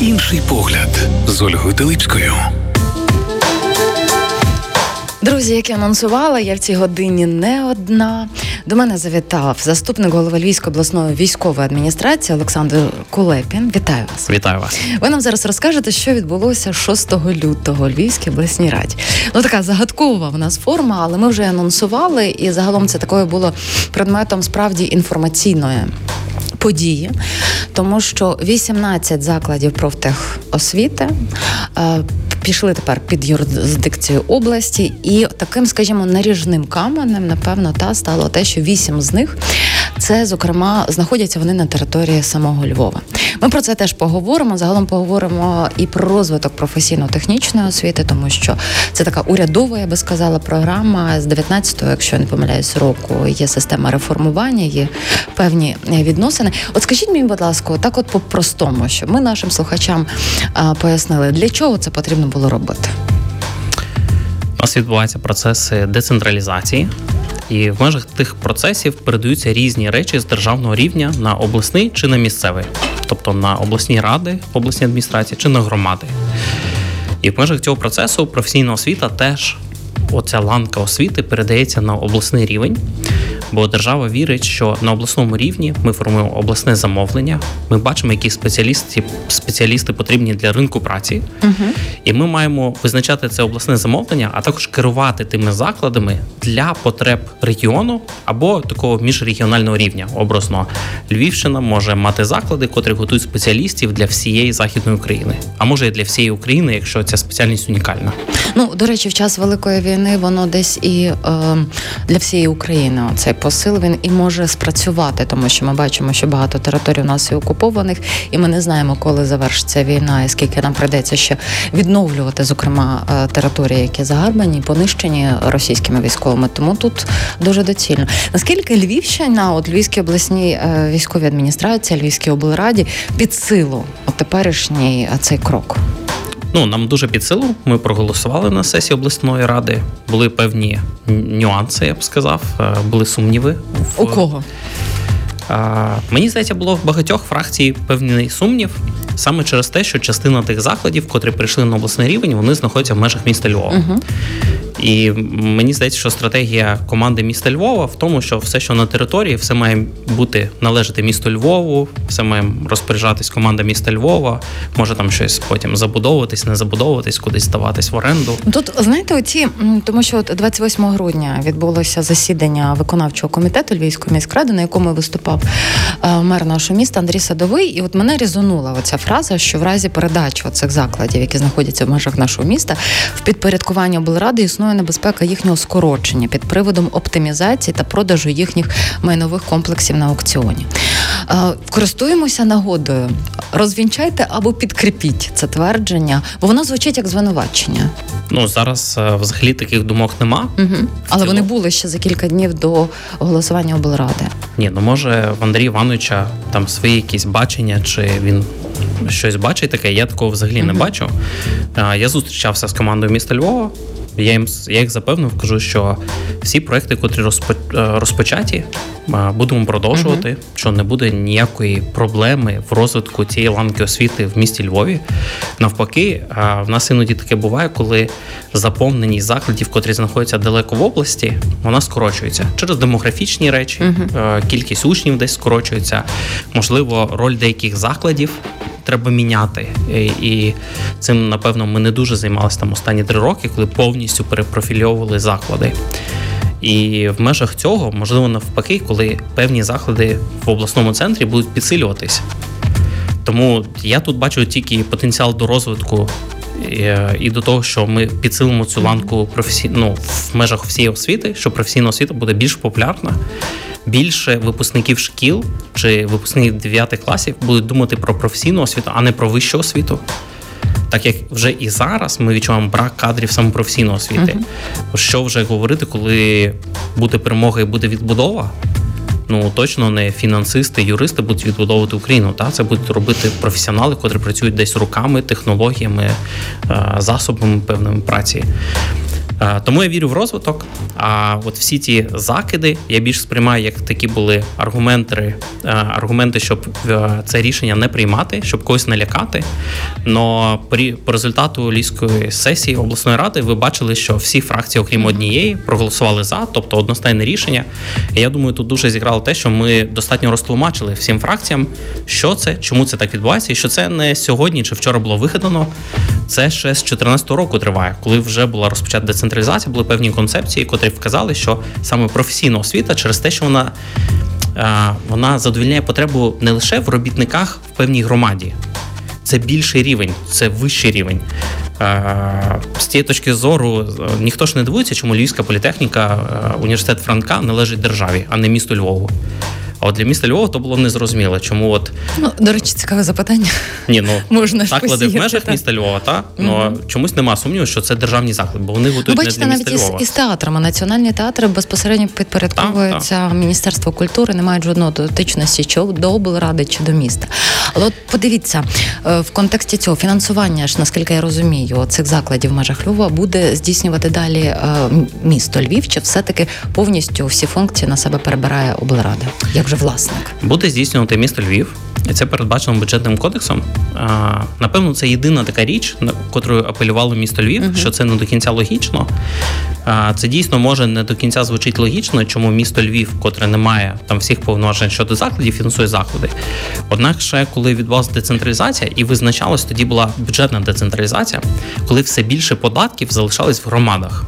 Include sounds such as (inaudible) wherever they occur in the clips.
Інший погляд з Ольгою Телипською. Друзі, як я анонсувала, я в цій годині не одна. До мене завітав заступник голови Львівської обласної військової адміністрації Олександр Кулепін. Вітаю вас! Вітаю вас! Ви нам зараз розкажете, що відбулося 6 лютого у Львівській обласній раді. Ну така загадкова в нас форма, але ми вже анонсували, і загалом це такою було предметом справді інформаційної події, тому що 18 закладів профтехосвіти е, пішли тепер під юрисдикцію області, і таким, скажімо, наріжним каменем, напевно, та стало те, що вісім з них це, зокрема, знаходяться вони на території самого Львова. Ми про це теж поговоримо. Загалом поговоримо і про розвиток професійно-технічної освіти, тому що це така урядова, я би сказала, програма з 19-го, якщо я не помиляюсь, року є система реформування, є певні відносини. От скажіть мені, будь ласка, так, от по-простому, щоб ми нашим слухачам пояснили, для чого це потрібно було робити. У нас відбуваються процеси децентралізації, і в межах тих процесів передаються різні речі з державного рівня на обласний чи на місцевий, тобто на обласні ради, обласні адміністрації чи на громади. І в межах цього процесу професійна освіта теж оця ланка освіти передається на обласний рівень бо держава вірить, що на обласному рівні ми формуємо обласне замовлення. Ми бачимо, які спеціалісти спеціалісти потрібні для ринку праці, угу. і ми маємо визначати це обласне замовлення, а також керувати тими закладами для потреб регіону або такого міжрегіонального рівня. Образно Львівщина може мати заклади, котрі готують спеціалістів для всієї західної України, а може і для всієї України, якщо ця спеціальність унікальна. Ну до речі, в час великої війни воно десь і е, для всієї України цей посил він і може спрацювати, тому що ми бачимо, що багато територій у нас і окупованих, і ми не знаємо, коли завершиться війна, і скільки нам прийдеться ще відновлювати, зокрема е, території, які загарбані, понищені російськими військовими. Тому тут дуже доцільно. Наскільки Львівщина, от Львівській обласній е, військовій адміністрації, Львівській облраді під силу теперішній е, цей крок. Ну нам дуже під силу. Ми проголосували на сесії обласної ради. Були певні нюанси, я б сказав. Е, були сумніви. В... У кого? А, Мені здається, було в багатьох фракцій певний сумнів саме через те, що частина тих закладів, котрі прийшли на обласний рівень, вони знаходяться в межах міста Львова. Uh-huh. І мені здається, що стратегія команди міста Львова в тому, що все, що на території, все має бути належати місту Львову, все має розпоряджатись команда міста Львова. Може там щось потім забудовуватись, не забудовуватись, кудись здаватись в оренду. Тут знаєте, оці тому, що 28 грудня відбулося засідання виконавчого комітету Львівської міськради, на якому виступав е, мер нашого міста Андрій Садовий. І от мене резонула оця фраза, що в разі передачі цих закладів, які знаходяться в межах нашого міста, в підпорядкуванні облради існує існує небезпека їхнього скорочення під приводом оптимізації та продажу їхніх майнових комплексів на аукціоні. Користуємося нагодою, розвінчайте або підкріпіть це твердження, бо воно звучить як звинувачення. Ну зараз е, взагалі таких думок нема, угу. але вони були ще за кілька днів до голосування облради. Ні, ну може в Андрія Івановича там свої якісь бачення, чи він щось бачить таке. Я такого взагалі угу. не бачу. Я зустрічався з командою міста Львова. Я їм я їх запевнив, кажу, що всі проекти, котрі е, розпочаті, будемо продовжувати. uh Що не буде ніякої проблеми в розвитку цієї ланки освіти в місті Львові. Навпаки, в нас іноді таке буває, коли заповненість закладів, котрі знаходяться далеко в області, вона скорочується через демографічні речі, uh кількість учнів десь скорочується, можливо, роль деяких закладів треба міняти. І цим, напевно, ми не дуже займалися там останні три роки, коли повністю перепрофільовували заклади. І в межах цього, можливо, навпаки, коли певні заклади в обласному центрі будуть підсилюватися. Тому я тут бачу тільки потенціал до розвитку і до того, що ми підсилимо цю ланку професій... ну, в межах всієї освіти, що професійна освіта буде більш популярна більше випускників шкіл чи випускників 9 класів будуть думати про професійну освіту, а не про вищу освіту. Так як вже і зараз ми відчуваємо брак кадрів саме професійної освіти. Uh-huh. Що вже говорити, коли буде перемога і буде відбудова? Ну точно не фінансисти, юристи будуть відбудовувати Україну. Та це будуть робити професіонали, котрі працюють десь руками, технологіями, е, засобами певними праці. Е, тому я вірю в розвиток. А от всі ті закиди я більш сприймаю, як такі були аргументи, е, аргументи, щоб е, це рішення не приймати, щоб когось не лякати. Но по результату ліської сесії обласної ради ви бачили, що всі фракції, окрім однієї, проголосували за, тобто одностайне рішення. І я думаю, тут дуже зіграло те, що ми достатньо розтлумачили всім фракціям, що це, чому це так відбувається, і що це не сьогодні чи вчора було вигадано. Це ще з 2014 року триває, коли вже була розпочата децентралізація, були певні концепції, котрі вказали, що саме професійна освіта через те, що вона вона задовільняє потребу не лише в робітниках в певній громаді, це більший рівень, це вищий рівень. З цієї точки зору ніхто ж не дивується, чому Львівська політехніка, університет Франка належить державі, а не місту Львову. А от для міста Львова то було незрозуміло, чому от ну до речі, цікаве запитання. Ні, ну (laughs) можна заклади в межах так. міста Львова, та ну mm чомусь нема сумніву, що це державні заклади, бо вони готують ну, бачите, не для міста навіть Львова. із, із театрами. Національні театри безпосередньо підпорядковуються Міністерство культури, не мають жодного дотичності чи до облради, чи до міста. Але от подивіться е, в контексті цього фінансування ж, наскільки я розумію, цих закладів в межах Львова буде здійснювати далі е, місто Львів, чи все таки повністю всі функції на себе перебирає облрада? Як вже власник. Буде здійснювати місто Львів, і це передбачено бюджетним кодексом. Напевно, це єдина така річ, на котрою апелювало місто Львів, uh що це не до кінця логічно. Це дійсно може не до кінця звучить логічно, чому місто Львів, котре не має там всіх повноважень щодо закладів, фінансує заклади. Однак, ще коли відбулася децентралізація і визначалась, тоді була бюджетна децентралізація, коли все більше податків залишались в громадах.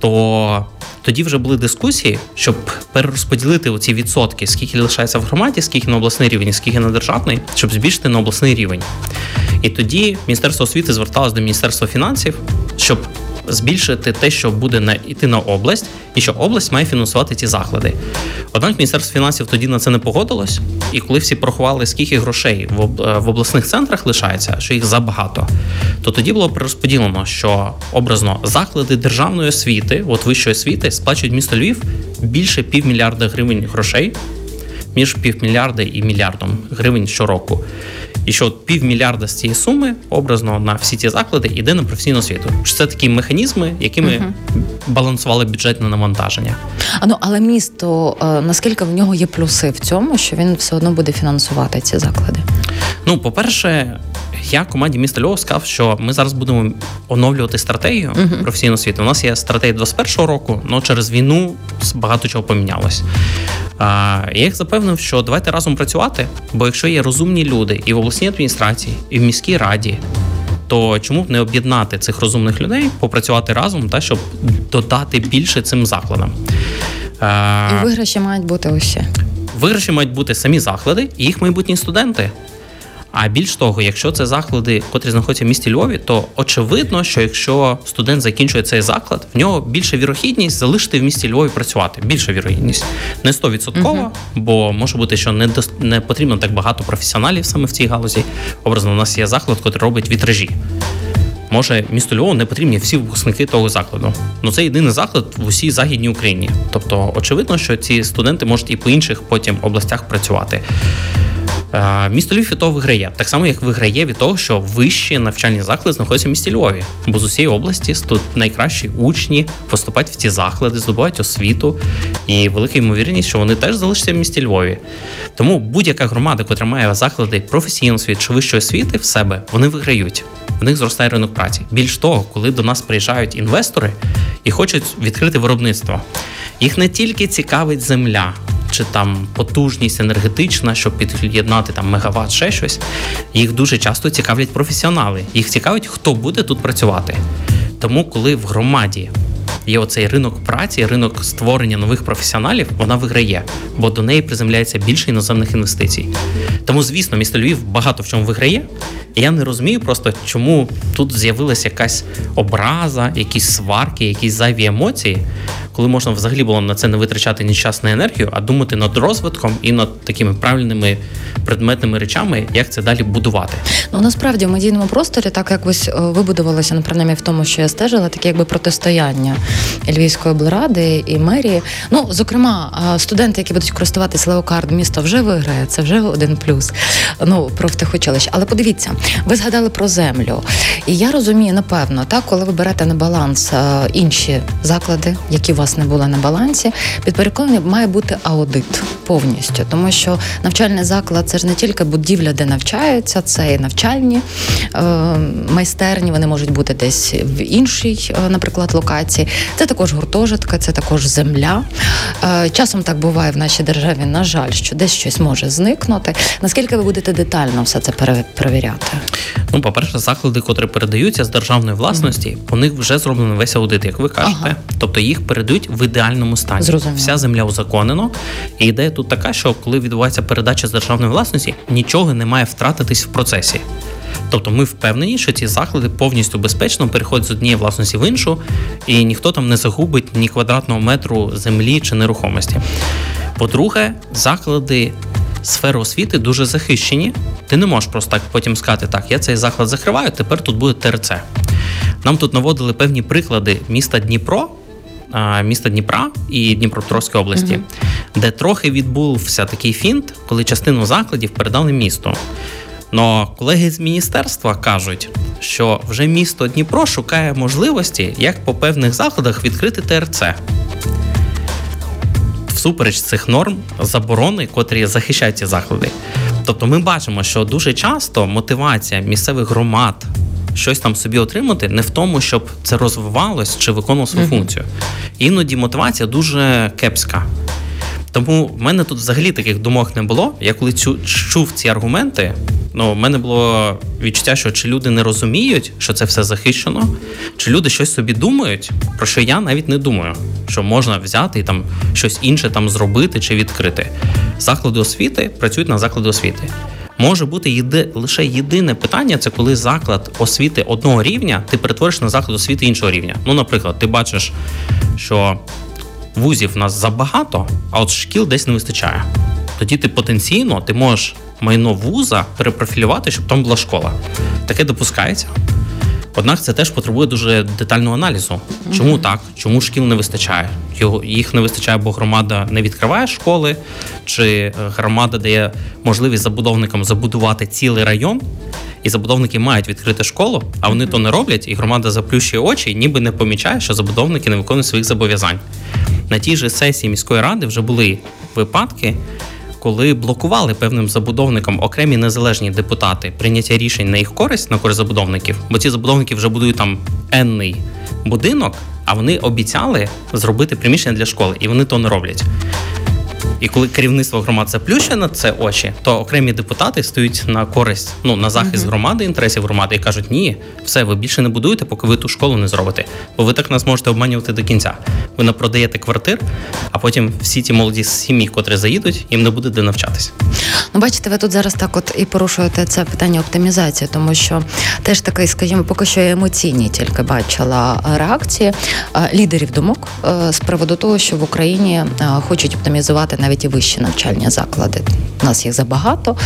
То тоді вже були дискусії, щоб перерозподілити оці відсотки, скільки лишається в громаді, скільки на обласний рівень, скільки на державний, щоб збільшити на обласний рівень. І тоді Міністерство освіти зверталось до Міністерства фінансів, щоб збільшити те, що буде на йти на область, і що область має фінансувати ці заклади. Однак Міністерство фінансів тоді на це не погодилось, і коли всі порахували, скільки грошей в в обласних центрах лишається, що їх забагато, то тоді було перерозподілено, що образно заклади державної освіти, от вищої освіти, сплачують місто Львів більше півмільярда гривень грошей. Між півмільярда і мільярдом гривень щороку. І що півмільярда з цієї суми образно на всі ці заклади йде на професійну освіту. Це такі механізми, якими uh балансували бюджетне навантаження. А ну але місто е, наскільки в нього є плюси в цьому, що він все одно буде фінансувати ці заклади? Ну, по-перше, я команді міста Львова сказав, що ми зараз будемо оновлювати стратегію uh-huh. професійної освіти. У нас є стратегія 21-го року, але через війну багато чого помінялось. Я їх запевнив, що давайте разом працювати, бо якщо є розумні люди і в обласній адміністрації, і в міській раді. То чому б не об'єднати цих розумних людей, попрацювати разом, та щоб додати більше цим закладам? І виграші мають бути усі. Виграші мають бути самі заклади і їх майбутні студенти. А більш того, якщо це заклади, котрі знаходяться в місті Львові, то очевидно, що якщо студент закінчує цей заклад, в нього більша вірогідність залишити в місті Львові працювати. Більша вірогідність не 100%, uh бо може бути, що не до, не потрібно так багато професіоналів саме в цій галузі. Образно, у нас є заклад, який робить вітражі. Може, місто Львову не потрібні всі випускники того закладу. Ну це єдиний заклад в усій західній Україні. Тобто, очевидно, що ці студенти можуть і по інших потім областях працювати. Е, місто Львів від того виграє, так само як виграє від того, що вищі навчальні заклади знаходяться в місті Львові, бо з усієї області тут найкращі учні поступають в ці заклади, здобувають освіту, і велика ймовірність, що вони теж залишаться в місті Львові. Тому будь-яка громада, яка має заклади професійної освіти чи вищої освіти в себе, вони виграють. В них зростає ринок праці. Більш того, коли до нас приїжджають інвестори і хочуть відкрити виробництво, їх не тільки цікавить земля чи там потужність енергетична, щоб під'єднати там мегаватт, ще щось. Їх дуже часто цікавлять професіонали. Їх цікавить, хто буде тут працювати. Тому, коли в громаді є оцей ринок праці, ринок створення нових професіоналів, вона виграє, бо до неї приземляється більше іноземних інвестицій. Тому, звісно, місто Львів багато в чому виграє. Я не розумію просто, чому тут з'явилася якась образа, якісь сварки, якісь зайві емоції. Коли можна взагалі було на це не витрачати ні час, ні енергію, а думати над розвитком і над такими правильними предметними речами, як це далі будувати. Ну насправді в медійному просторі так якось е, вибудувалося, ну, принаймні в тому, що я стежила, таке якби протистояння Львівської облради і мерії. Ну, зокрема, студенти, які будуть користуватися леокард, місто вже виграє, це вже один плюс. Ну, про втихочилище. Але подивіться, ви згадали про землю. І я розумію, напевно, так, коли ви берете на баланс е, інші заклади, які у вас не були на балансі, підпорядковані має бути аудит повністю, тому що навчальний заклад це ж не тільки будівля, де навчаються, це і навчальні е, майстерні. Вони можуть бути десь в іншій, е, наприклад, локації. Це також гуртожитка, це також земля. Е, часом так буває в нашій державі. На жаль, що десь щось може зникнути. Наскільки ви будете детально все це перевіряти? Ну, по-перше, заклади, котрі передаються з державної власності, mm-hmm. по них вже зроблений весь аудит, як ви кажете. Ага. Тобто їх передають в ідеальному стані. Зрозуміло. Вся земля узаконено. І ідея тут така, що коли відбувається передача з державної власності, нічого не має втратитись в процесі. Тобто ми впевнені, що ці заклади повністю безпечно переходять з однієї власності в іншу, і ніхто там не загубить ні квадратного метру землі чи нерухомості. По-друге, заклади сфери освіти дуже захищені. Ти не можеш просто так потім сказати, так, я цей заклад закриваю, тепер тут буде ТРЦ. Нам тут наводили певні приклади міста Дніпро. Міста Дніпра і Дніпропетровської області, mm-hmm. де трохи відбувся такий фінт, коли частину закладів передали місту. Но колеги з міністерства кажуть, що вже місто Дніпро шукає можливості, як по певних закладах відкрити ТРЦ. Всупереч цих норм заборони, котрі захищають ці заклади. Тобто ми бачимо, що дуже часто мотивація місцевих громад щось там собі отримати не в тому, щоб це розвивалось чи виконувало свою mm-hmm. функцію. Іноді мотивація дуже кепська. Тому в мене тут взагалі таких думок не було. Я коли цю чув ці аргументи, ну в мене було відчуття, що чи люди не розуміють, що це все захищено, чи люди щось собі думають, про що я навіть не думаю, що можна взяти і там щось інше там зробити чи відкрити. Заклади освіти працюють на заклади освіти. Може бути єди, лише єдине питання це коли заклад освіти одного рівня ти перетвориш на заклад освіти іншого рівня. Ну, наприклад, ти бачиш, що вузів у нас забагато, а от шкіл десь не вистачає. Тоді ти потенційно ти можеш майно вуза перепрофілювати, щоб там була школа. Таке допускається. Однак це теж потребує дуже детального аналізу. Чому так? Чому шкіл не вистачає? Їх не вистачає, бо громада не відкриває школи, чи е, громада дає можливість забудовникам забудувати цілий район, і забудовники мають відкрити школу, а вони то не роблять, і громада заплющує очі, і ніби не помічає, що забудовники не виконують своїх зобов'язань. На тій же сесії міської ради вже були випадки, коли блокували певним забудовникам окремі незалежні депутати прийняття рішень на їх користь на користь забудовників, бо ці забудовники вже будують там енний будинок, а вони обіцяли зробити приміщення для школи, і вони то не роблять. І коли керівництво громад заплющує на це очі, то окремі депутати стають на користь, ну на захист громади, інтересів громади і кажуть, ні, все, ви більше не будуєте, поки ви ту школу не зробите. Бо ви так нас можете обманювати до кінця. Ви напродаєте квартир, а потім всі ті молоді сім'ї, котрі заїдуть, їм не буде де навчатися. Ну, бачите, ви тут зараз так от і порушуєте це питання оптимізації, тому що теж такий, скажімо, поки що емоційні тільки бачила реакції лідерів думок е, з приводу того, що в Україні е, хочуть оптимізувати навіть навіть і вищі навчальні заклади. У нас їх забагато.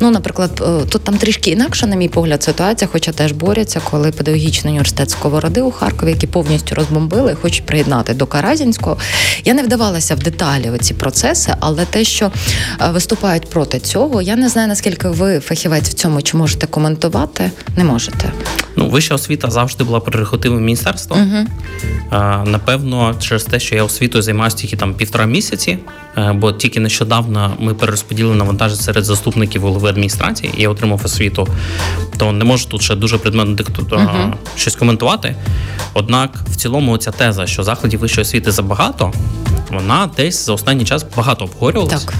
Ну, наприклад, е, тут там трішки інакша, на мій погляд, ситуація, хоча теж борються, коли педагогічний університет Сковороди у Харкові, які повністю розбомбили, хочуть приєднати до Каразінського. Я не вдавалася в деталі в ці процеси, але те, що е, виступають проти цього, я не знаю наскільки ви фахівець в цьому чи можете коментувати, не можете. Ну, вища освіта завжди була прерогативом міністерства. Угу. Напевно, через те, що я освітою займаюся тільки там півтора місяці, е, бо тільки нещодавно ми перерозподілили навантаження серед заступників голови адміністрації, і я отримав освіту, то не можу тут ще дуже предметно угу. щось коментувати. Однак, в цілому, ця теза, що закладів вищої освіти забагато, вона десь за останній час багато обговорювалася. Так.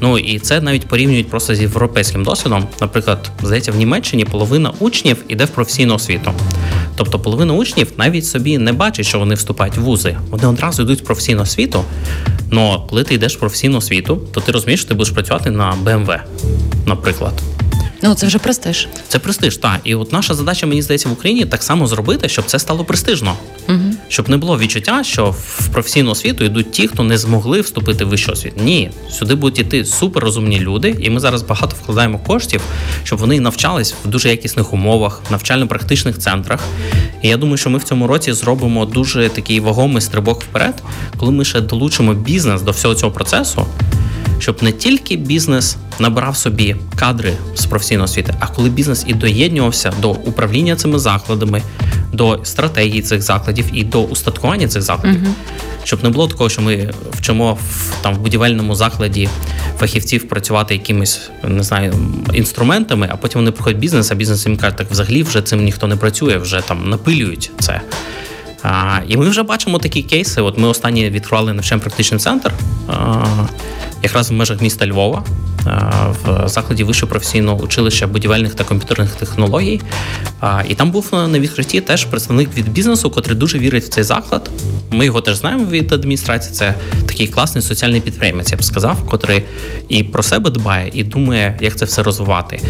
Ну і це навіть порівнюють просто з європейським досвідом. Наприклад, здається, в Німеччині половина учнів іде в професійну освіту. Тобто половина учнів навіть собі не бачить, що вони вступають в вузи. Вони одразу йдуть в професійну освіту. Але коли ти йдеш в професійну освіту, то ти розумієш, що ти будеш працювати на BMW, наприклад. Ну, це вже престиж. Це престиж, так. І от наша задача, мені здається, в Україні так само зробити, щоб це стало престижно. Угу. Щоб не було відчуття, що в професійну освіту йдуть ті, хто не змогли вступити в вищу освіту. Ні, сюди будуть іти суперрозумні люди, і ми зараз багато вкладаємо коштів, щоб вони навчались в дуже якісних умовах, навчально-практичних центрах. І я думаю, що ми в цьому році зробимо дуже такий вагомий стрибок вперед, коли ми ще долучимо бізнес до всього цього процесу щоб не тільки бізнес набирав собі кадри з професійної освіти, а коли бізнес і доєднювався до управління цими закладами, до стратегії цих закладів і до устаткування цих закладів, uh щоб не було такого, що ми вчимо в там в будівельному закладі фахівців працювати якимись не знаю інструментами, а потім вони приходять бізнес, а бізнес їм каже, так взагалі вже цим ніхто не працює, вже там напилюють це. А, І ми вже бачимо такі кейси. От ми останні відкривали навчально практичний центр. А, якраз в межах міста Львова в закладі вищого професійного училища будівельних та комп'ютерних технологій. І там був на відкритті теж представник від бізнесу, котрий дуже вірить в цей заклад. Ми його теж знаємо від адміністрації. Це такий класний соціальний підприємець, я б сказав, котрий і про себе дбає, і думає, як це все розвивати.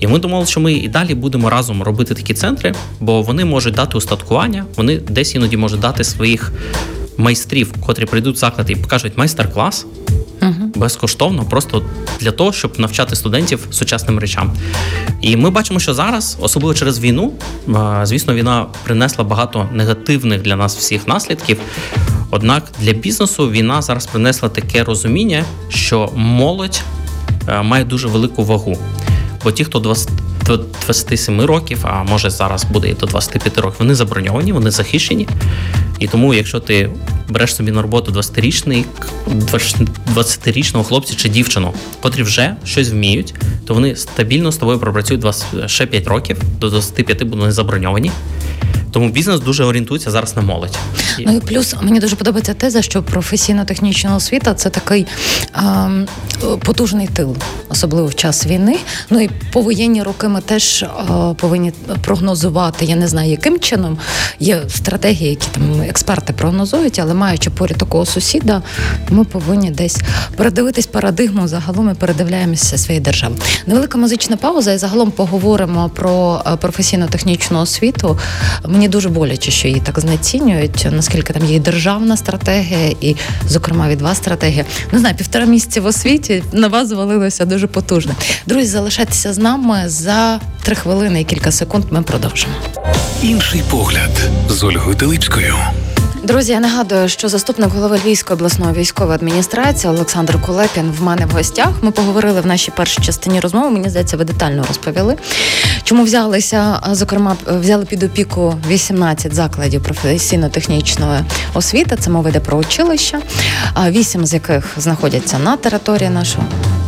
І ми думали, що ми і далі будемо разом робити такі центри, бо вони можуть дати устаткування, вони десь іноді можуть дати своїх майстрів, котрі прийдуть в заклад і покажуть майстер-клас угу. безкоштовно, просто для того, щоб навчати студентів сучасним речам. І ми бачимо, що зараз, особливо через війну, звісно, війна принесла багато негативних для нас всіх наслідків. Однак для бізнесу війна зараз принесла таке розуміння, що молодь має дуже велику вагу. Бо ті, хто 20, 27 років, а може зараз буде і до 25 років, вони заброньовані, вони захищені. І тому, якщо ти береш собі на роботу 20-річний, 20-річного хлопця чи дівчину, котрі вже щось вміють, то вони стабільно з тобою пропрацюють 20, ще 5 років, до 25 будуть заброньовані. Тому бізнес дуже орієнтується зараз на молодь. Ну і плюс мені дуже подобається теза, що професійно-технічна освіта це такий а, потужний тил, особливо в час війни. Ну і повоєнні роки ми теж а, повинні прогнозувати. Я не знаю, яким чином є стратегії, які там експерти прогнозують, але маючи поряд такого сусіда, ми повинні десь передивитись парадигму. Загалом і передивляємося своєї держави. Невелика музична пауза, і загалом поговоримо про професійно-технічну освіту. Мені дуже боляче, що її так знецінюють. Наскільки там є і державна стратегія, і, зокрема, від вас стратегія. Не знаю, півтора місяці в освіті на вас звалилося дуже потужно. Друзі, залишайтеся з нами за три хвилини і кілька секунд. Ми продовжимо. Інший погляд з Ольгою Телипською. Друзі, я нагадую, що заступник голови Львівської обласної військової адміністрації Олександр Кулепін в мене в гостях. Ми поговорили в нашій першій частині розмови. Мені здається, ви детально розповіли. Чому взялися, зокрема, взяли під опіку 18 закладів професійно-технічної освіти. Це мова йде про училища, вісім з яких знаходяться на території нашого.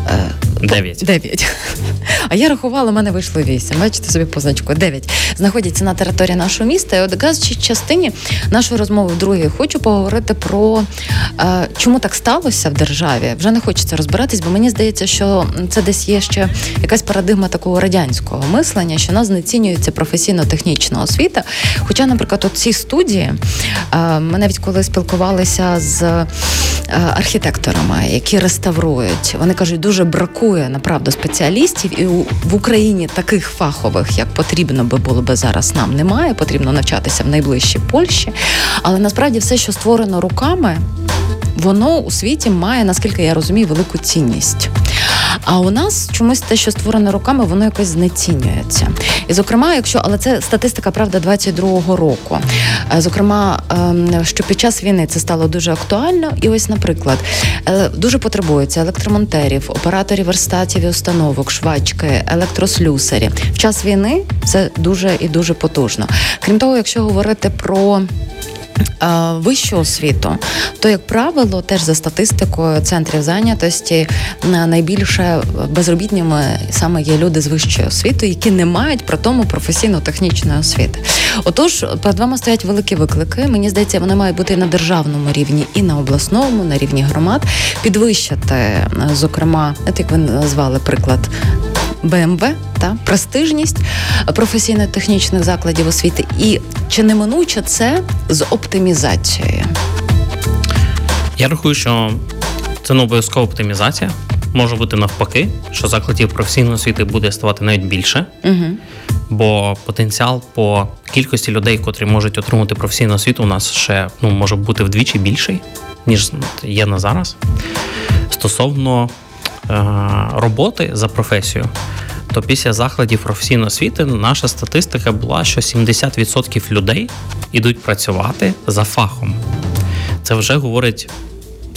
Е, Дев'ять. Дев'ять. А я рахувала, в мене вийшло вісім. Бачите собі позначку. Дев'ять. Знаходяться на території нашого міста. І от якраз частині нашої розмови в другій хочу поговорити про е, чому так сталося в державі. Вже не хочеться розбиратись, бо мені здається, що це десь є ще якась парадигма такого радянського мислення, що нас знецінюється професійно-технічна освіта. Хоча, наприклад, от ці студії е, ми навіть коли спілкувалися з архітекторами, які реставрують, вони кажуть, дуже бракує направду спеціалістів, і в Україні таких фахових, як потрібно би було би зараз, нам немає. Потрібно навчатися в найближчій Польщі. Але насправді все, що створено руками, воно у світі має, наскільки я розумію, велику цінність. А у нас чомусь те, що створене руками, воно якось знецінюється. І, зокрема, якщо але це статистика правда 22-го року. Е, зокрема, ем, що під час війни це стало дуже актуально, і ось, наприклад, е, дуже потребується електромонтерів, операторів верстатів і установок, швачки, електрослюсарі. В час війни це дуже і дуже потужно. Крім того, якщо говорити про вищу освіту, то як правило, теж за статистикою центрів зайнятості найбільше безробітніми саме є люди з вищою освітою, які не мають при тому професійно-технічної освіти. Отож, перед вами стоять великі виклики. Мені здається, вони мають бути на державному рівні, і на обласному, на рівні громад, підвищити, зокрема, як ви назвали приклад БМВ та престижність професійно-технічних закладів освіти, і чи неминуче це з оптимізацією? Я рахую, що це не обов'язкова оптимізація. Може бути навпаки, що закладів професійної освіти буде ставати навіть більше. Угу. Бо потенціал по кількості людей, котрі можуть отримати професійну освіту, у нас ще ну, може бути вдвічі більший, ніж є на зараз. Стосовно роботи за професію, то після закладів професійної освіти наша статистика була, що 70% людей йдуть працювати за фахом. Це вже говорить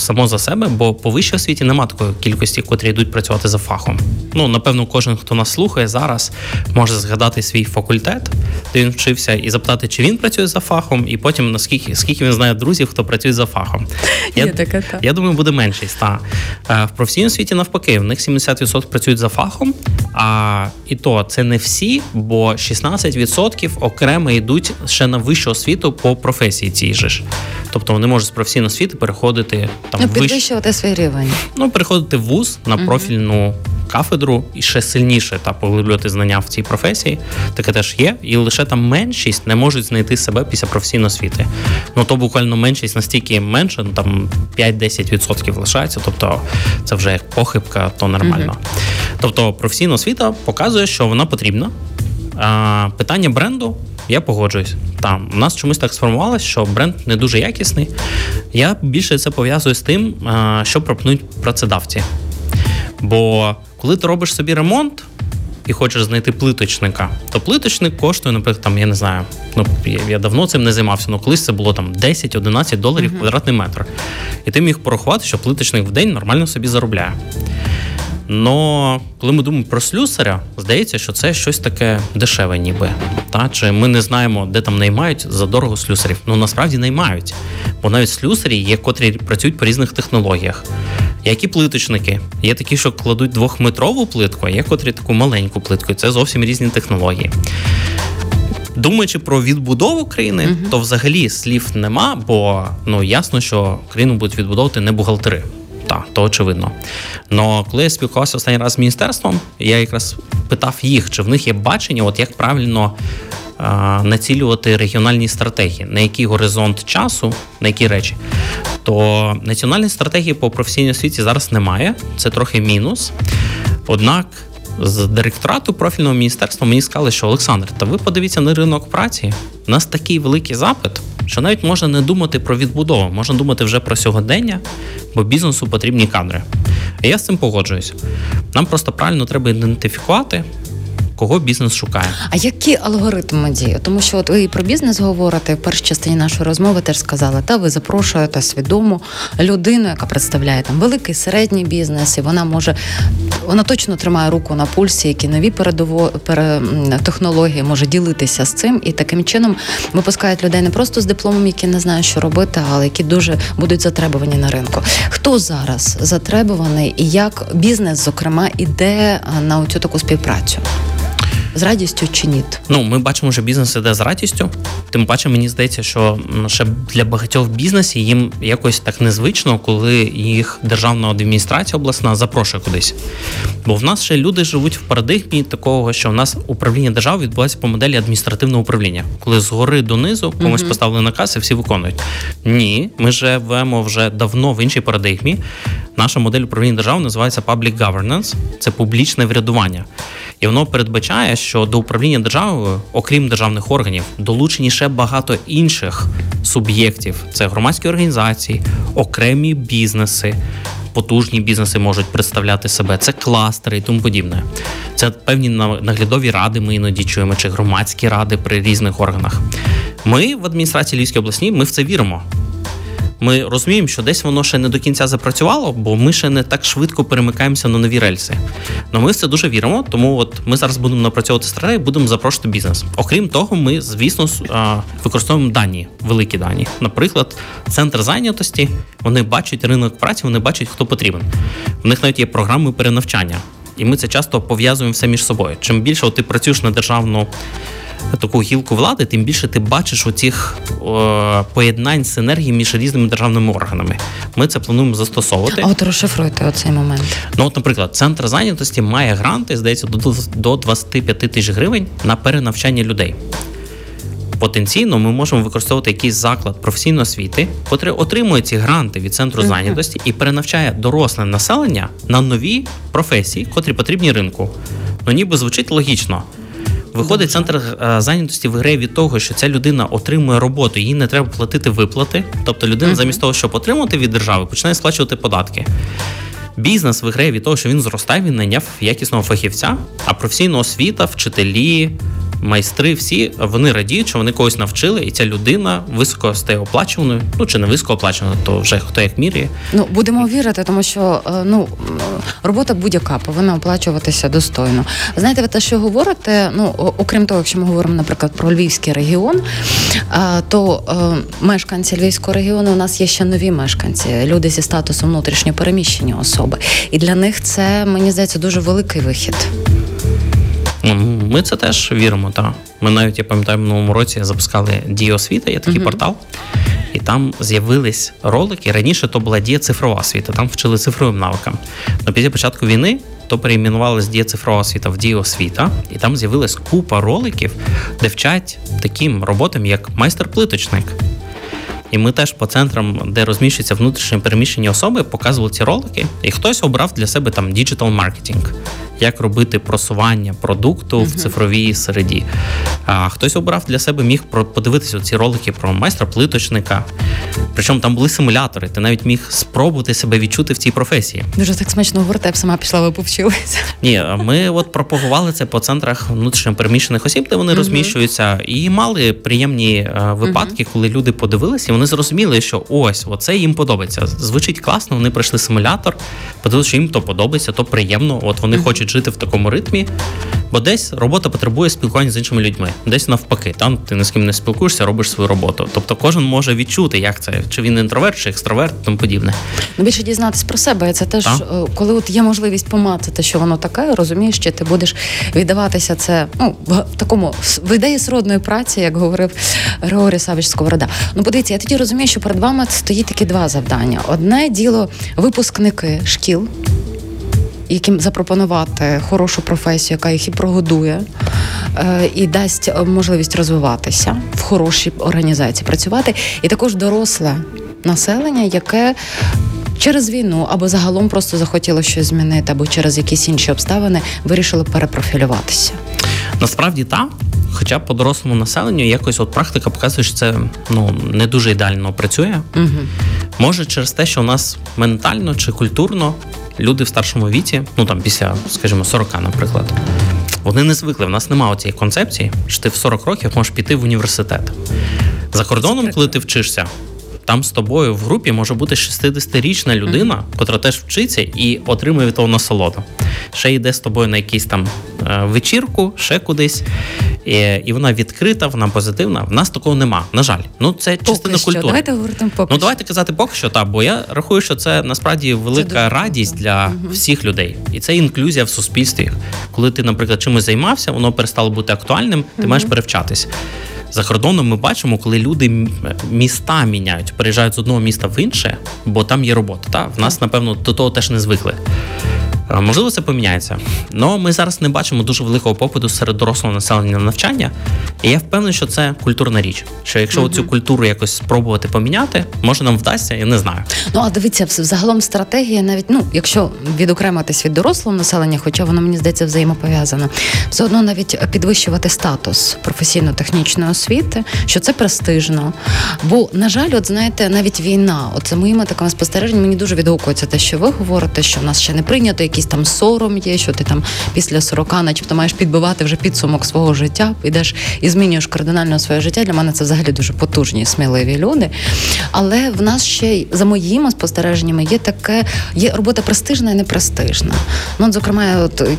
само за себе, бо по вищій освіті немає такої кількості, котрі йдуть працювати за фахом. Ну, напевно, кожен, хто нас слухає зараз, може згадати свій факультет, де він вчився, і запитати, чи він працює за фахом, і потім наскільки скільки він знає друзів, хто працює за фахом. (laughs) Я, Є таке, так. я думаю, буде меншість. Та. Е, в професійному світі навпаки, в них 70% працюють за фахом, а і то це не всі, бо 16% окремо йдуть ще на вищу освіту по професії цій же ж. Тобто вони можуть з професійної освіти переходити там ну, підвищувати вищ... свій рівень. Ну, переходити в вуз на профільну кафедру і ще сильніше та поглиблювати знання в цій професії. Таке теж є. І лише там меншість не можуть знайти себе після професійної освіти. Ну то буквально меншість настільки менше, ну там 5-10% лишається. Тобто це вже як похибка, то нормально. Тобто професійна освіта показує, що вона потрібна. А, Питання бренду. Я погоджуюсь. Там у нас чомусь так сформувалось, що бренд не дуже якісний. Я більше це пов'язую з тим, що пропонують працедавці. Бо коли ти робиш собі ремонт і хочеш знайти плиточника, то плиточник коштує, наприклад, там, я не знаю, ну я давно цим не займався, але колись це було там 10-11 доларів uh-huh. квадратний метр. І ти міг порахувати, що плиточник в день нормально собі заробляє. Но коли ми думаємо про слюсаря, здається, що це щось таке дешеве, ніби. Та? Чи ми не знаємо, де там наймають за дорого слюсарів. Ну насправді наймають. Бо навіть слюсарі є, котрі працюють по різних технологіях. Які плиточники? Є такі, що кладуть двохметрову плитку, а є котрі таку маленьку плитку. Це зовсім різні технології. Думаючи про відбудову країни, uh-huh. то взагалі слів нема, бо ну ясно, що країну будуть відбудовувати не бухгалтери та то очевидно. Но коли я спілкувався останній раз з міністерством, я якраз питав їх, чи в них є бачення, от як правильно а, націлювати регіональні стратегії, на який горизонт часу, на які речі. То національної стратегії по професійній освіті зараз немає, це трохи мінус. Однак. З директорату профільного міністерства мені сказали, що Олександр, та ви подивіться на ринок праці. У нас такий великий запит, що навіть можна не думати про відбудову, можна думати вже про сьогодення, бо бізнесу потрібні кадри. І я з цим погоджуюсь. Нам просто правильно треба ідентифікувати, кого бізнес шукає. А які алгоритми дії? Тому що от ви і про бізнес говорите в першій частині нашої розмови теж сказали, та ви запрошуєте свідому людину, яка представляє там великий середній бізнес, і вона може вона точно тримає руку на пульсі, які нові передово пере, технології може ділитися з цим, і таким чином випускають людей не просто з дипломом, які не знають, що робити, але які дуже будуть затребувані на ринку. Хто зараз затребуваний і як бізнес, зокрема, іде на цю таку співпрацю? З радістю чи ні? Ну, ми бачимо, що бізнес іде з радістю. Тим паче, мені здається, що ще для багатьох бізнесів їм якось так незвично, коли їх державна адміністрація обласна запрошує кудись. Бо в нас ще люди живуть в парадигмі такого, що в нас управління держави відбувається по моделі адміністративного управління, коли згори донизу комусь mm-hmm. поставили наказ і всі виконують. Ні, ми живемо вже давно в іншій парадигмі. Наша модель управління держави називається Public Governance. це публічне врядування. І воно передбачає, що до управління державою, окрім державних органів, долучені ще багато інших суб'єктів. Це громадські організації, окремі бізнеси. Потужні бізнеси можуть представляти себе, це кластери і тому подібне. Це певні наглядові ради. Ми іноді чуємо, чи громадські ради при різних органах. Ми в адміністрації Львівської обласні ми в це віримо. Ми розуміємо, що десь воно ще не до кінця запрацювало, бо ми ще не так швидко перемикаємося на нові рельси. Но ми в це дуже віримо. Тому от ми зараз будемо напрацьовувати стратегію, будемо запрошувати бізнес. Окрім того, ми, звісно, використовуємо дані, великі дані. Наприклад, центр зайнятості вони бачать ринок праці, вони бачать, хто потрібен. У них навіть є програми перенавчання. І ми це часто пов'язуємо все між собою. Чим більше ти працюєш на державну таку гілку влади, тим більше ти бачиш оцих о, поєднань синергії між різними державними органами. Ми це плануємо застосовувати. А от розшифруйте оцей момент. Ну, от, наприклад, центр зайнятості має гранти, здається, до 25 тисяч гривень на перенавчання людей. Потенційно ми можемо використовувати якийсь заклад професійної освіти, котрий отримує ці гранти від центру зайнятості і перенавчає доросле населення на нові професії, котрі потрібні ринку. Ну ніби звучить логічно. Виходить, центр е, зайнятості виграє від того, що ця людина отримує роботу, їй не треба платити виплати. Тобто людина замість того, щоб отримати від держави, починає сплачувати податки. Бізнес виграє від того, що він зростає, він найняв якісного фахівця, а професійна освіта, вчителі, майстри, всі вони радіють, що вони когось навчили, і ця людина високо стає оплачуваною. Ну чи не високо оплачуваною, то вже хто як міряє. Ну будемо вірити, тому що е, ну робота будь-яка повинна оплачуватися достойно. Знаєте, ви те, що говорите? Ну окрім того, якщо ми говоримо, наприклад, про львівський регіон, е, то е, мешканці львівського регіону у нас є ще нові мешканці, люди зі статусом внутрішньо переміщені особи, і для них це мені здається дуже великий вихід. Ми це теж віримо. Та ми навіть я пам'ятаю, в минулому році запускали дія освіта, є такий Мгм. портал, і там з'явились ролики. Раніше то була дія цифрова освіта, там вчили цифровим навикам. Но після початку війни то перейменували з дія цифрова освіта в дія освіта, і там з'явилась купа роликів, де вчать таким роботам, як майстер-плиточник. І ми теж по центрам, де розміщуються внутрішньо переміщені особи, показували ці ролики, і хтось обрав для себе там діджитал маркетинг, як робити просування продукту в цифровій середі. А хтось обрав для себе міг подивитися ці ролики про майстра плиточника. Причому там були симулятори. Ти навіть міг спробувати себе відчути в цій професії. Дуже так смачно говорити, я б сама пішла, ви повчилися. Ні, ми от пропагували це по центрах внутрішньо переміщених осіб, де вони Мгм. розміщуються, і мали приємні е, випадки, коли люди подивилися, і вони зрозуміли, що ось оце їм подобається. Звучить класно. Вони пройшли симулятор, подивилися, що їм то подобається, то приємно. От вони хочуть жити в такому ритмі. Бо десь робота потребує спілкування з іншими людьми, десь навпаки, там ти ні з ким не спілкуєшся, робиш свою роботу. Тобто кожен може відчути, як це, чи він інтроверт, чи екстраверт, тому подібне. Ну, більше дізнатись про себе. Це теж, Так. е, коли от є можливість помацати, що воно таке, розумієш, що ти будеш віддаватися це ну, в такому в ідеї сродної праці, як говорив Григорій Савич Сковорода. Ну, подивіться, я тоді розумію, що перед вами стоїть такі два завдання: одне діло випускники шкіл. Яким запропонувати хорошу професію, яка їх і прогодує, е, і дасть е, можливість розвиватися в хорошій організації, працювати, і також доросле населення, яке через війну або загалом просто захотіло щось змінити, або через якісь інші обставини вирішило перепрофілюватися. Насправді так. Хоча по дорослому населенню якось от практика показує, що це ну не дуже ідеально працює. Угу. Може, через те, що у нас ментально чи культурно люди в старшому віці, ну там після, скажімо, 40, наприклад, вони не звикли. В нас немає цієї концепції, що ти в 40 років можеш піти в університет. За кордоном, коли ти вчишся, там з тобою в групі може бути 60-річна людина, котра теж вчиться і отримує від того насолоду. Ще йде з тобою на якийсь там е, вечірку, ще кудись, і, і вона відкрита, вона позитивна. В нас такого нема. На жаль, ну це частина що. культури. Давайте говорити поки Ну що. давайте казати поки що так, бо я рахую, що це насправді велика дуже радість круто. для всіх людей, і це інклюзія в суспільстві. Коли ти, наприклад, чимось займався, воно перестало бути актуальним, ти маєш перевчатись. За кордоном ми бачимо, коли люди міста міняють, переїжджають з одного міста в інше, бо там є робота. Та в нас, напевно, до того теж не звикли. Е, Можливо, це поміняється. Але ми зараз не бачимо дуже великого попиту серед дорослого населення на навчання. І я впевнений, що це культурна річ. Що якщо цю культуру якось спробувати поміняти, може нам вдасться, я не знаю. Ну а дивіться, загалом стратегія, навіть ну, якщо відокремитись від дорослого населення, хоча воно мені здається взаємопов'язано, все одно навіть підвищувати статус професійно-технічної освіти, що це престижно. Бо, на жаль, от знаєте, навіть війна, от за моїми такими спостереженнями, мені дуже відгукується те, що ви говорите, що в нас ще не прийнято, якийсь там сором є, що ти там після 40, начебто маєш підбивати вже підсумок свого життя, підеш і змінюєш кардинально своє життя. Для мене це взагалі дуже потужні, сміливі люди. Але в нас ще за моїми спостереженнями є таке, є робота престижна і непрестижна. Ну, от, зокрема, от, е,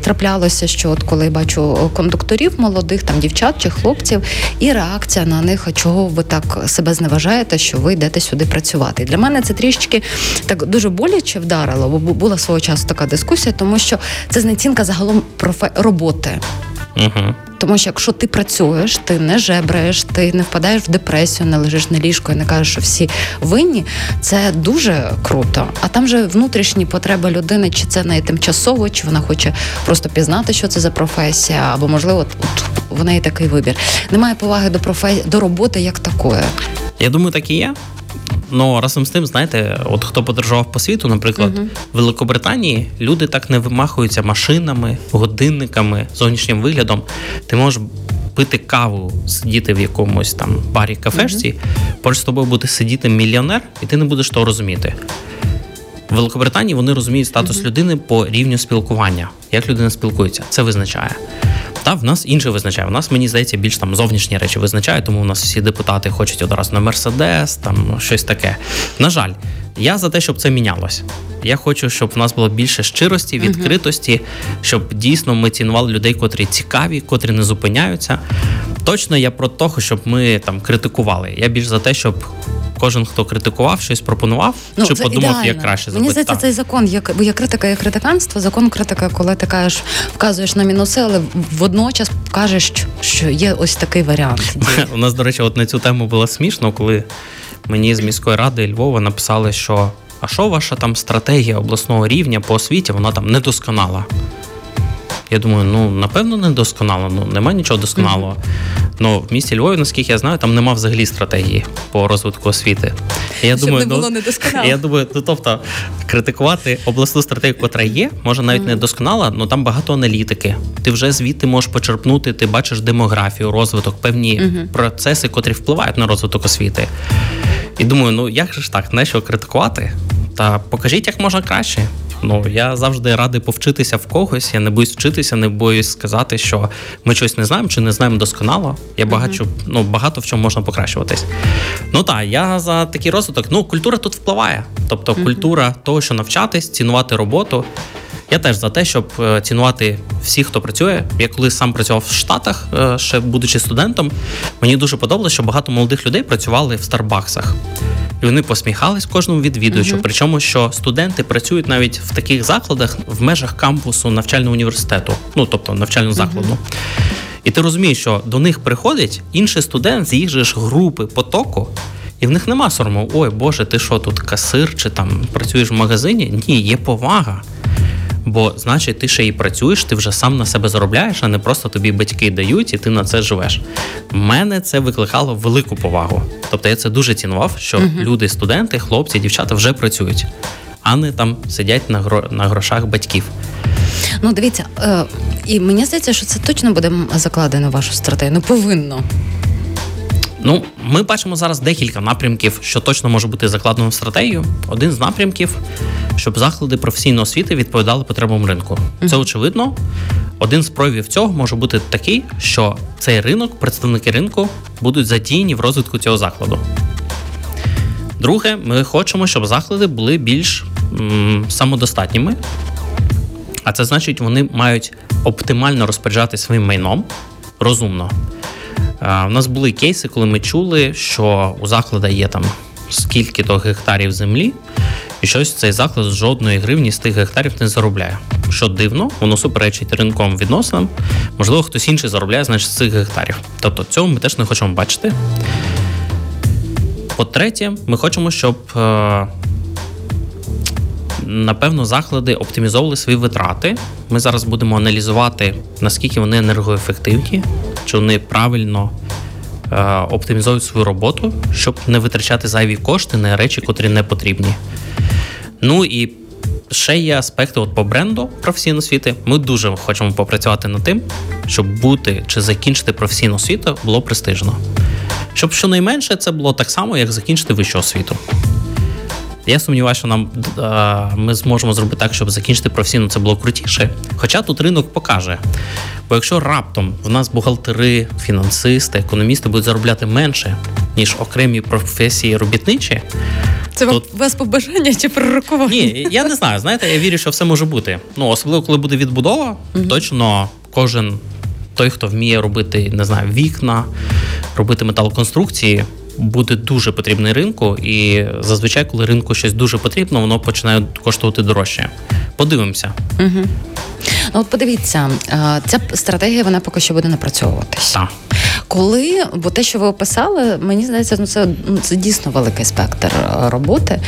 траплялося, що от коли бачу кондукторів молодих, там дівчат чи хлопців, і реакція на них, чого ви так себе зневажаєте, що ви йдете сюди працювати. Для мене це трішечки так дуже боляче вдарило, бо була свого часу така дискусія, тому що це знецінка загалом профе... роботи. Угу. Тому що якщо ти працюєш, ти не жебраєш, ти не впадаєш в депресію, не лежиш на ліжку і не кажеш, що всі винні, це дуже круто. А там же внутрішні потреби людини, чи це не тимчасово, чи вона хоче просто пізнати, що це за професія, або можливо, от в неї такий вибір. Немає поваги до професії до роботи як такої. Я думаю, так і є. Ну разом з тим, знаєте, от хто подорожував по світу, наприклад, uh в Великобританії люди так не вимахуються машинами, годинниками, зовнішнім виглядом. Ти можеш пити каву, сидіти в якомусь там барі кафешці, uh поруч з тобою буде сидіти мільйонер, і ти не будеш того розуміти. В Великобританії вони розуміють статус людини по рівню спілкування. Як людина спілкується, це визначає. Та в нас інше визначає. В нас мені здається більш там зовнішні речі визначає, тому у нас всі депутати хочуть одразу на Мерседес, там щось таке. На жаль, я за те, щоб це мінялось. Я хочу, щоб в нас було більше щирості, відкритості, щоб дійсно ми цінували людей, котрі цікаві, котрі не зупиняються. Точно я про того, щоб ми там критикували. Я більш за те, щоб кожен, хто критикував, щось пропонував ну, чи подумав, ідеально. як краще зробити. Мені здається, цей закон як бо є критика, є критиканство. Закон критика, коли ти кажеш, вказуєш на мінуси, але водночас кажеш, що є ось такий варіант. (laughs) У нас, до речі, от на цю тему було смішно, коли мені з міської ради Львова написали, що а що ваша там стратегія обласного рівня по освіті, вона там недосконала. Я думаю, ну напевно, не досконало, ну немає нічого досконалого. Mm-hmm. Ну в місті Львові, наскільки я знаю, там нема взагалі стратегії по розвитку освіти. Я Щоб думаю, не було ну, недосконало. Я думаю, ну тобто критикувати обласну стратегію, котра є, може навіть mm-hmm. не досконала, але там багато аналітики. Ти вже звідти можеш почерпнути, ти бачиш демографію, розвиток, певні mm-hmm. процеси, котрі впливають на розвиток освіти. І думаю, ну як же ж так, не що критикувати? Та покажіть, як можна краще. Ну я завжди радий повчитися в когось. Я не боюсь вчитися, не боюсь сказати, що ми щось не знаємо чи не знаємо досконало. Я багато ну, багато в чому можна покращуватись. Ну так, я за такий розвиток. Ну, культура тут впливає. Тобто, культура того, що навчатись, цінувати роботу. Я теж за те, щоб е, цінувати всіх, хто працює. Я коли сам працював в Штатах, е, ще будучи студентом, мені дуже подобалося, що багато молодих людей працювали в Старбаксах. І вони посміхались кожному відвідувачу. Uh-huh. Причому, що студенти працюють навіть в таких закладах в межах кампусу навчального університету, ну тобто навчального закладу. Uh-huh. І ти розумієш, що до них приходить інший студент з їх же ж групи потоку. І в них нема сорому, ой Боже, ти що тут касир чи там працюєш в магазині? Ні, є повага. Бо, значить, ти ще і працюєш, ти вже сам на себе заробляєш, а не просто тобі батьки дають, і ти на це живеш. Мене це викликало велику повагу. Тобто я це дуже цінував, що uh люди, студенти, хлопці, дівчата вже працюють, а не там сидять на гро... на грошах батьків. Ну, дивіться, е, і мені здається, що це точно буде закладено в вашу стратегію. Ну повинно. Ну, ми бачимо зараз декілька напрямків, що точно може бути закладено в стратегію. Один з напрямків, щоб заклади професійної освіти відповідали потребам ринку. Це очевидно. Один з проявів цього може бути такий, що цей ринок, представники ринку, будуть задіяні в розвитку цього закладу. Друге, ми хочемо, щоб заклади були більш м, самодостатніми. А це значить, вони мають оптимально розпоряджати своїм майном розумно. У нас були кейси, коли ми чули, що у закладу є там скільки-то гектарів землі, і щось цей заклад жодної гривні з тих гектарів не заробляє. Що дивно, воно суперечить ринковим відносинам. Можливо, хтось інший заробляє значить, з цих гектарів. Тобто цього ми теж не хочемо бачити. По-третє, ми хочемо, щоб. Е, напевно, заклади оптимізовували свої витрати. Ми зараз будемо аналізувати, наскільки вони енергоефективні, чи вони правильно е, оптимізують свою роботу, щоб не витрачати зайві кошти на речі, котрі не потрібні. Ну і ще є аспекти от по бренду професійної освіти. Ми дуже хочемо попрацювати над тим, щоб бути чи закінчити професійну освіту було престижно. Щоб щонайменше це було так само, як закінчити вищу освіту. Я сумніваюся, що нам ми зможемо зробити так, щоб закінчити професійно це було крутіше. Хоча тут ринок покаже. Бо якщо раптом в нас бухгалтери, фінансисти, економісти будуть заробляти менше, ніж окремі професії робітничі, це то... вас побажання чи пророкування? Ні, я не знаю. Знаєте, я вірю, що все може бути. Ну особливо, коли буде відбудова, угу. точно кожен той, хто вміє робити, не знаю, вікна, робити металоконструкції буде дуже потрібний ринку, і зазвичай, коли ринку щось дуже потрібно, воно починає коштувати дорожче. Подивимося. Угу. Ну, от подивіться, ця стратегія вона поки що буде напрацьовуватися. Так. Коли, бо те, що ви описали, мені здається, ну це ну, це дійсно великий спектр е, роботи.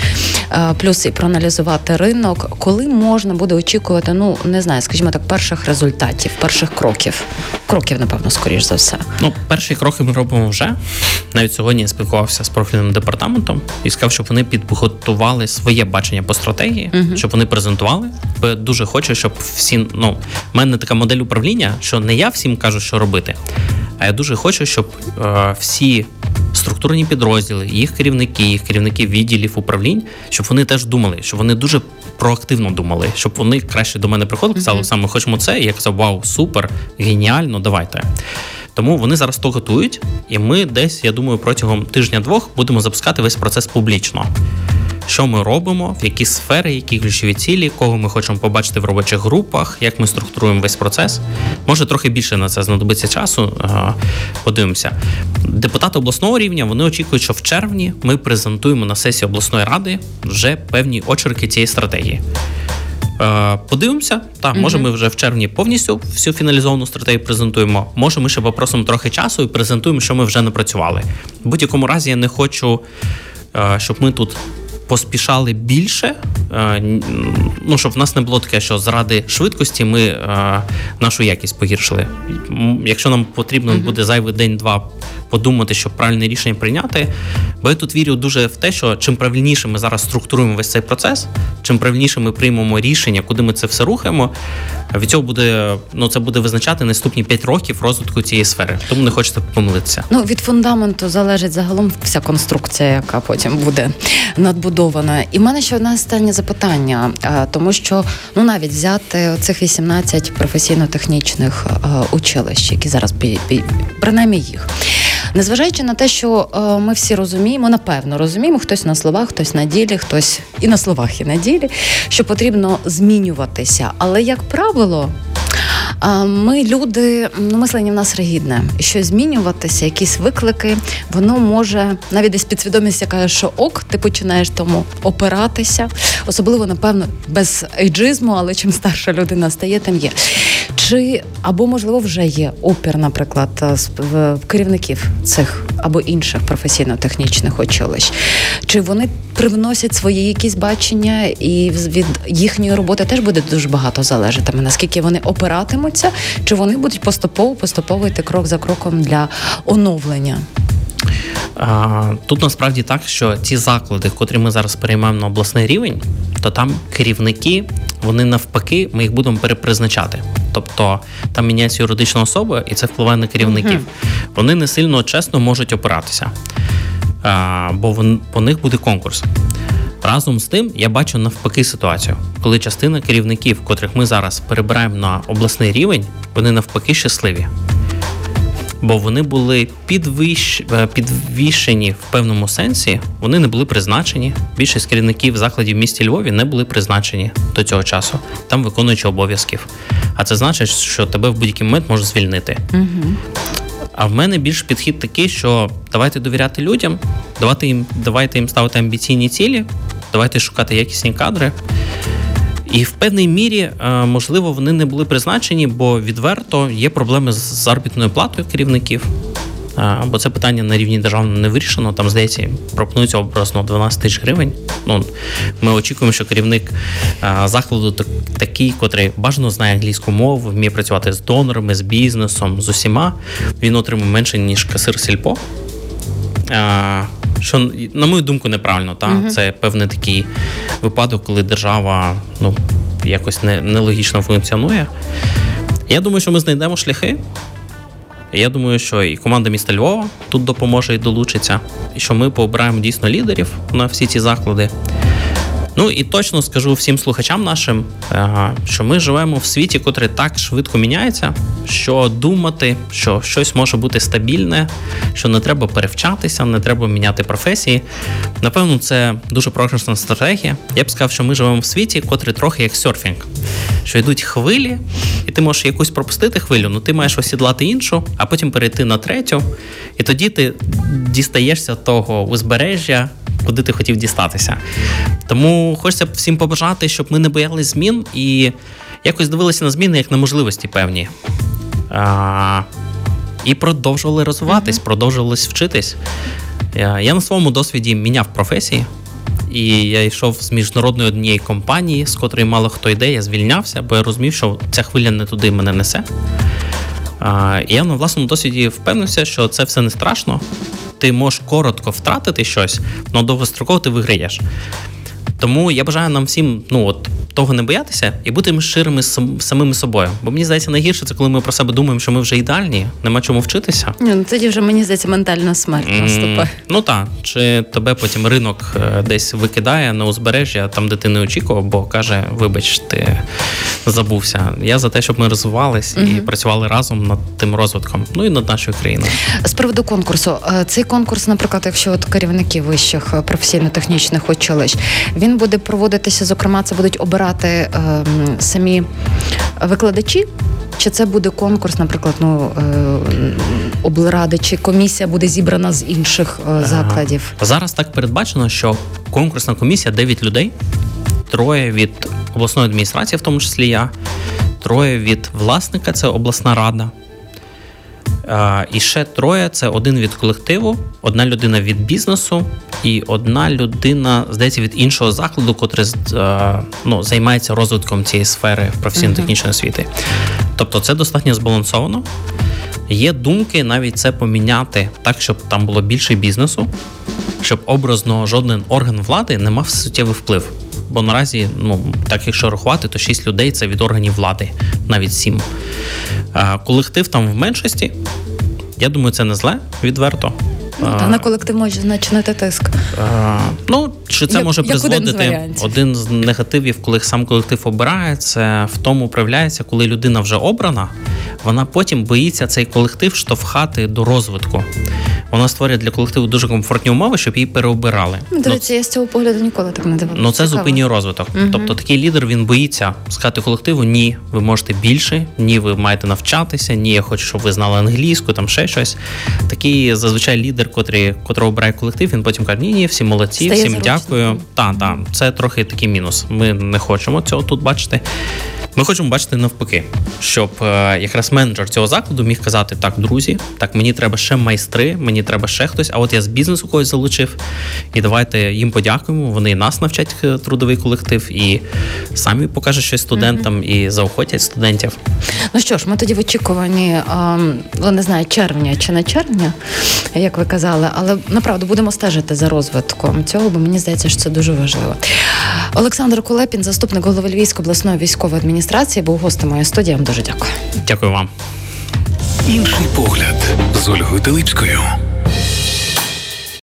Е, плюс і проаналізувати ринок, коли можна буде очікувати, ну не знаю, скажімо так, перших результатів, перших кроків. Кроків, напевно, скоріш за все. Ну, перші кроки ми робимо вже. Навіть сьогодні я спілкувався з профільним департаментом і сказав, щоб вони підготували своє бачення по стратегії, uh-huh. щоб вони презентували. Бо дуже хочу, щоб всі ну в мене така модель управління, що не я всім кажу, що робити, а я дуже хочу, щоб е, всі структурні підрозділи, їх керівники, їх керівники відділів управлінь, щоб вони теж думали, щоб вони дуже проактивно думали, щоб вони краще до мене приходили, казали, саме ми хочемо це. І я казав, вау, супер, геніально, давайте. Тому вони зараз то готують, і ми десь, я думаю, протягом тижня-двох будемо запускати весь процес публічно що ми робимо, в які сфери, які ключові цілі, кого ми хочемо побачити в робочих групах, як ми структуруємо весь процес. Може трохи більше на це знадобиться часу. Подивимося. Депутати обласного рівня вони очікують, що в червні ми презентуємо на сесії обласної ради вже певні очерки цієї стратегії. Подивимося, так, може, ми вже в червні повністю всю фіналізовану стратегію презентуємо. Може, ми ще попросимо трохи часу і презентуємо, що ми вже напрацювали. В будь-якому разі я не хочу, щоб ми тут поспішали більше, е, ну щоб в нас не було таке, що заради швидкості ми е, нашу якість погіршили. Якщо нам потрібно буде зайвий день-два подумати, щоб правильне рішення прийняти. Бо я тут вірю дуже в те, що чим правильніше ми зараз структуруємо весь цей процес, чим правильніше ми приймемо рішення, куди ми це все рухаємо. Від цього буде ну це буде визначати наступні 5 років розвитку цієї сфери. Тому не хочете помилитися. Ну від фундаменту залежить загалом вся конструкція, яка потім буде надбудована. І в мене ще одне останнє запитання, тому що ну навіть взяти цих 18 професійно-технічних училищ, які зараз принаймні їх. Незважаючи на те, що е, ми всі розуміємо, напевно розуміємо, хтось на словах, хтось на ділі, хтось і на словах, і на ділі, що потрібно змінюватися. Але як правило, ми люди, ну мислення в нас ригідне. Щось змінюватися, якісь виклики, воно може навіть десь підсвідомість, яка що ок, ти починаєш тому опиратися, особливо, напевно, без ейджизму, але чим старша людина стає, тим є. Чи або можливо вже є опір, наприклад, в керівників цих або інших професійно-технічних училищ? Чи вони привносять свої якісь бачення, і від їхньої роботи теж буде дуже багато залежати, наскільки вони опиратимуться, чи вони будуть поступово поступово йти крок за кроком для оновлення? Тут насправді так, що ті заклади, котрі ми зараз переймаємо на обласний рівень, то там керівники, вони навпаки, ми їх будемо перепризначати. Тобто там міняється юридична особа, і це впливає на керівників. uh Вони не сильно чесно можуть опиратися, бо вон, по них буде конкурс. Разом з тим, я бачу навпаки ситуацію, коли частина керівників, котрих ми зараз перебираємо на обласний рівень, вони навпаки щасливі бо вони були підвищ... Е, підвішені в певному сенсі. Вони не були призначені. Більшість керівників закладів в місті Львові не були призначені до цього часу, там виконуючи обов'язків. А це значить, що тебе в будь-який момент можуть звільнити. Угу. А в мене більш підхід такий, що давайте довіряти людям, давайте їм, давайте їм ставити амбіційні цілі, давайте шукати якісні кадри. І в певній мірі, е, можливо, вони не були призначені, бо відверто є проблеми з заробітною платою керівників. Е, бо це питання на рівні державного не вирішено. Там здається, пропонується образно 12 тисяч гривень. Ну ми очікуємо, що керівник е, закладу такий, котрий бажано знає англійську мову, вміє працювати з донорами, з бізнесом, з усіма. Він отримує менше ніж касир сільпо що на мою думку неправильно. Та угу. це певний такий випадок, коли держава ну якось не, нелогічно функціонує. Я думаю, що ми знайдемо шляхи. Я думаю, що і команда міста Львова тут допоможе і долучиться, і що ми пообираємо дійсно лідерів на всі ці заклади. Ну і точно скажу всім слухачам нашим, е, що ми живемо в світі, котрий так швидко міняється, що думати, що щось може бути стабільне, що не треба перевчатися, не треба міняти професії. Напевно, це дуже прогресна стратегія. Я б сказав, що ми живемо в світі, котрий трохи як серфінг, що йдуть хвилі, і ти можеш якусь пропустити хвилю, але ну, ти маєш осідлати іншу, а потім перейти на третю, і тоді ти дістаєшся того узбережжя куди ти хотів дістатися. Тому хочеться всім побажати, щоб ми не боялись змін і якось дивилися на зміни як на можливості певні. А, і продовжували розвиватись, продовжували вчитись. Я, я на своєму досвіді міняв професії. І я йшов з міжнародної однієї компанії, з котрої мало хто йде, я звільнявся, бо я розумів, що ця хвиля не туди мене несе. І я на власному досвіді впевнився, що це все не страшно. Ти можеш коротко втратити щось, але довгостроково ти виграєш. Тому я бажаю нам всім ну от того не боятися і бути щирими з самими собою. Бо мені здається, найгірше це коли ми про себе думаємо, що ми вже ідеальні, нема чому вчитися. Ні, ну тоді вже мені здається, ментальна смерть наступає. Mm, ну так, чи тебе потім ринок е, десь викидає на узбережжя, там де ти не очікував, бо каже: вибач, ти забувся. Я за те, щоб ми розвивались mm-hmm. і працювали разом над тим розвитком, ну і над нашою країною. З приводу конкурсу, е, цей конкурс, наприклад, якщо от керівники вищих е, професійно-технічних училищ, він буде проводитися. Зокрема, це будуть обирати е, самі викладачі. Чи це буде конкурс, наприклад, ну е, облради, чи комісія буде зібрана з інших е, закладів? Зараз так передбачено, що конкурсна комісія 9 людей, троє від обласної адміністрації, в тому числі я, троє від власника, це обласна рада. І ще троє це один від колективу, одна людина від бізнесу і одна людина, здається, від іншого закладу, котрий ну, займається розвитком цієї сфери професійно-технічної освіти. Тобто це достатньо збалансовано. Є думки навіть це поміняти так, щоб там було більше бізнесу, щоб образно жоден орган влади не мав суттєвий вплив. Бо наразі, ну так якщо рахувати, то 6 людей це від органів влади, навіть 7. Колектив там в меншості. Я думаю, це не зле відверто. Ну, та на колектив може значити тиск. А, ну, чи це як, може призводити один з, один з негативів, коли сам колектив обирає, це в тому проявляється, коли людина вже обрана, вона потім боїться цей колектив штовхати до розвитку. Вона створює для колективу дуже комфортні умови, щоб її переобирали. Ну, до речі, ну, я з цього погляду ніколи так не дивилася. Ну це зупинює розвиток. Угу. Тобто такий лідер він боїться сказати колективу: ні, ви можете більше, ні, ви маєте навчатися, ні, я хочу, щоб ви знали англійську, там ще щось. Такий зазвичай лідер, котрий, котрого обирає колектив, він потім каже: Ні, ні, всі молодці, Стає всім дякую. Так, так, це трохи такий мінус. Ми не хочемо цього тут бачити. Ми хочемо бачити навпаки, щоб е, якраз менеджер цього закладу міг казати: так, друзі, так мені треба ще майстри, мені треба ще хтось. А от я з бізнесу когось залучив. І давайте їм подякуємо. Вони нас навчать е, трудовий колектив і самі покажуть щось студентам і заохотять студентів. Ну що ж, ми тоді в очікуванні ну, не знаю, червня чи не червня, як ви казали, але направду будемо стежити за розвитком цього, бо мені здається, що це дуже важливо. Олександр Кулепін, заступник голови Львівської обласної військової адміністрації, був гостем моєї студії. Я вам Дуже дякую. Дякую вам. Інший погляд з Ольгою Телипською.